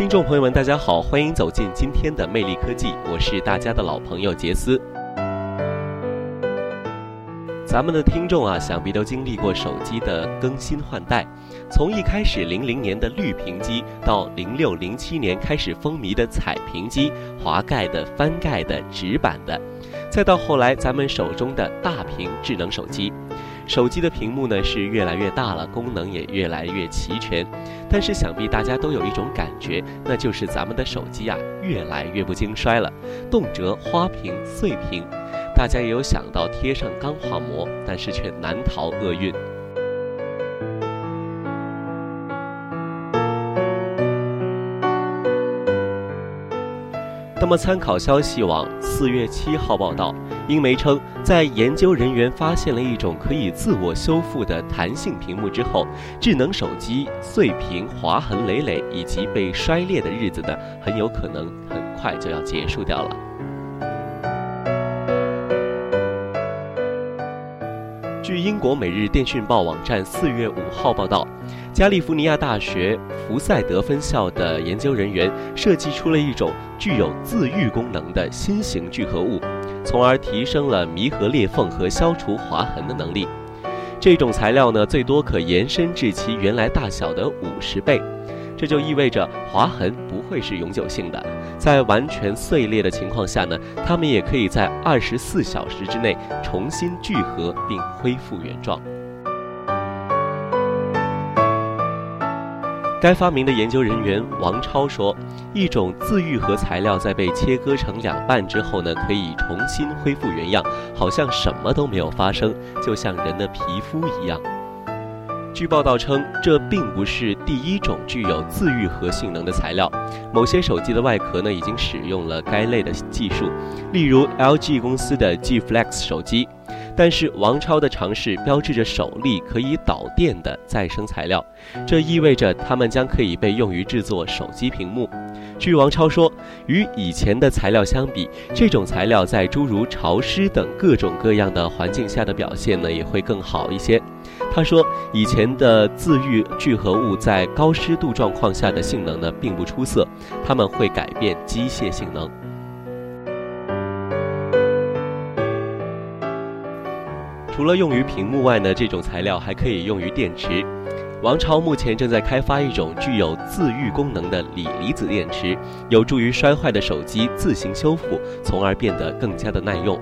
听众朋友们，大家好，欢迎走进今天的魅力科技，我是大家的老朋友杰斯。咱们的听众啊，想必都经历过手机的更新换代，从一开始零零年的绿屏机，到零六零七年开始风靡的彩屏机、滑盖的、翻盖的、直板的，再到后来咱们手中的大屏智能手机。手机的屏幕呢是越来越大了，功能也越来越齐全，但是想必大家都有一种感觉，那就是咱们的手机啊越来越不经摔了，动辄花屏、碎屏。大家也有想到贴上钢化膜，但是却难逃厄运。那么，参考消息网四月七号报道，英媒称，在研究人员发现了一种可以自我修复的弹性屏幕之后，智能手机碎屏、划痕累累以及被摔裂的日子呢，很有可能很快就要结束掉了。据英国《每日电讯报》网站四月五号报道，加利福尼亚大学福赛德分校的研究人员设计出了一种具有自愈功能的新型聚合物，从而提升了弥合裂缝和消除划痕的能力。这种材料呢，最多可延伸至其原来大小的五十倍。这就意味着划痕不会是永久性的，在完全碎裂的情况下呢，它们也可以在二十四小时之内重新聚合并恢复原状。该发明的研究人员王超说：“一种自愈合材料在被切割成两半之后呢，可以重新恢复原样，好像什么都没有发生，就像人的皮肤一样。”据报道称，这并不是第一种具有自愈合性能的材料。某些手机的外壳呢，已经使用了该类的技术，例如 LG 公司的 G Flex 手机。但是王超的尝试标志着首例可以导电的再生材料，这意味着它们将可以被用于制作手机屏幕。据王超说，与以前的材料相比，这种材料在诸如潮湿等各种各样的环境下的表现呢，也会更好一些。他说，以前的自愈聚合物在高湿度状况下的性能呢，并不出色，它们会改变机械性能。除了用于屏幕外呢，这种材料还可以用于电池。王超目前正在开发一种具有自愈功能的锂离子电池，有助于摔坏的手机自行修复，从而变得更加的耐用。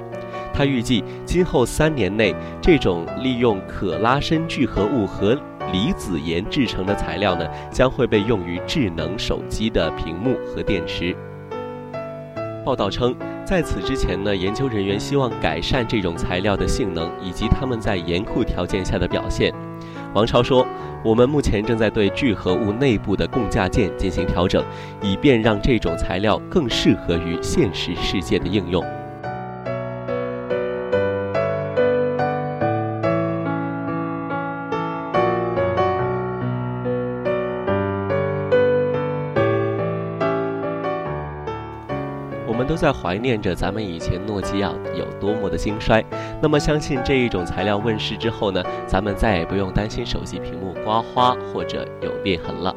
他预计今后三年内，这种利用可拉伸聚合物和离子盐制成的材料呢，将会被用于智能手机的屏幕和电池。报道称，在此之前呢，研究人员希望改善这种材料的性能以及它们在严酷条件下的表现。王超说：“我们目前正在对聚合物内部的共价键进行调整，以便让这种材料更适合于现实世界的应用。”我们都在怀念着咱们以前诺基亚有多么的兴衰。那么，相信这一种材料问世之后呢，咱们再也不用担心手机屏幕刮花或者有裂痕了。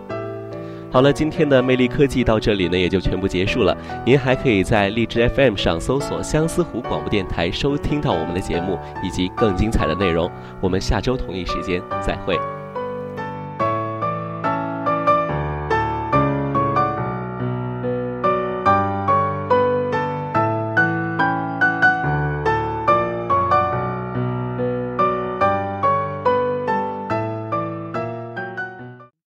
好了，今天的魅力科技到这里呢，也就全部结束了。您还可以在荔枝 FM 上搜索相思湖广播电台，收听到我们的节目以及更精彩的内容。我们下周同一时间再会。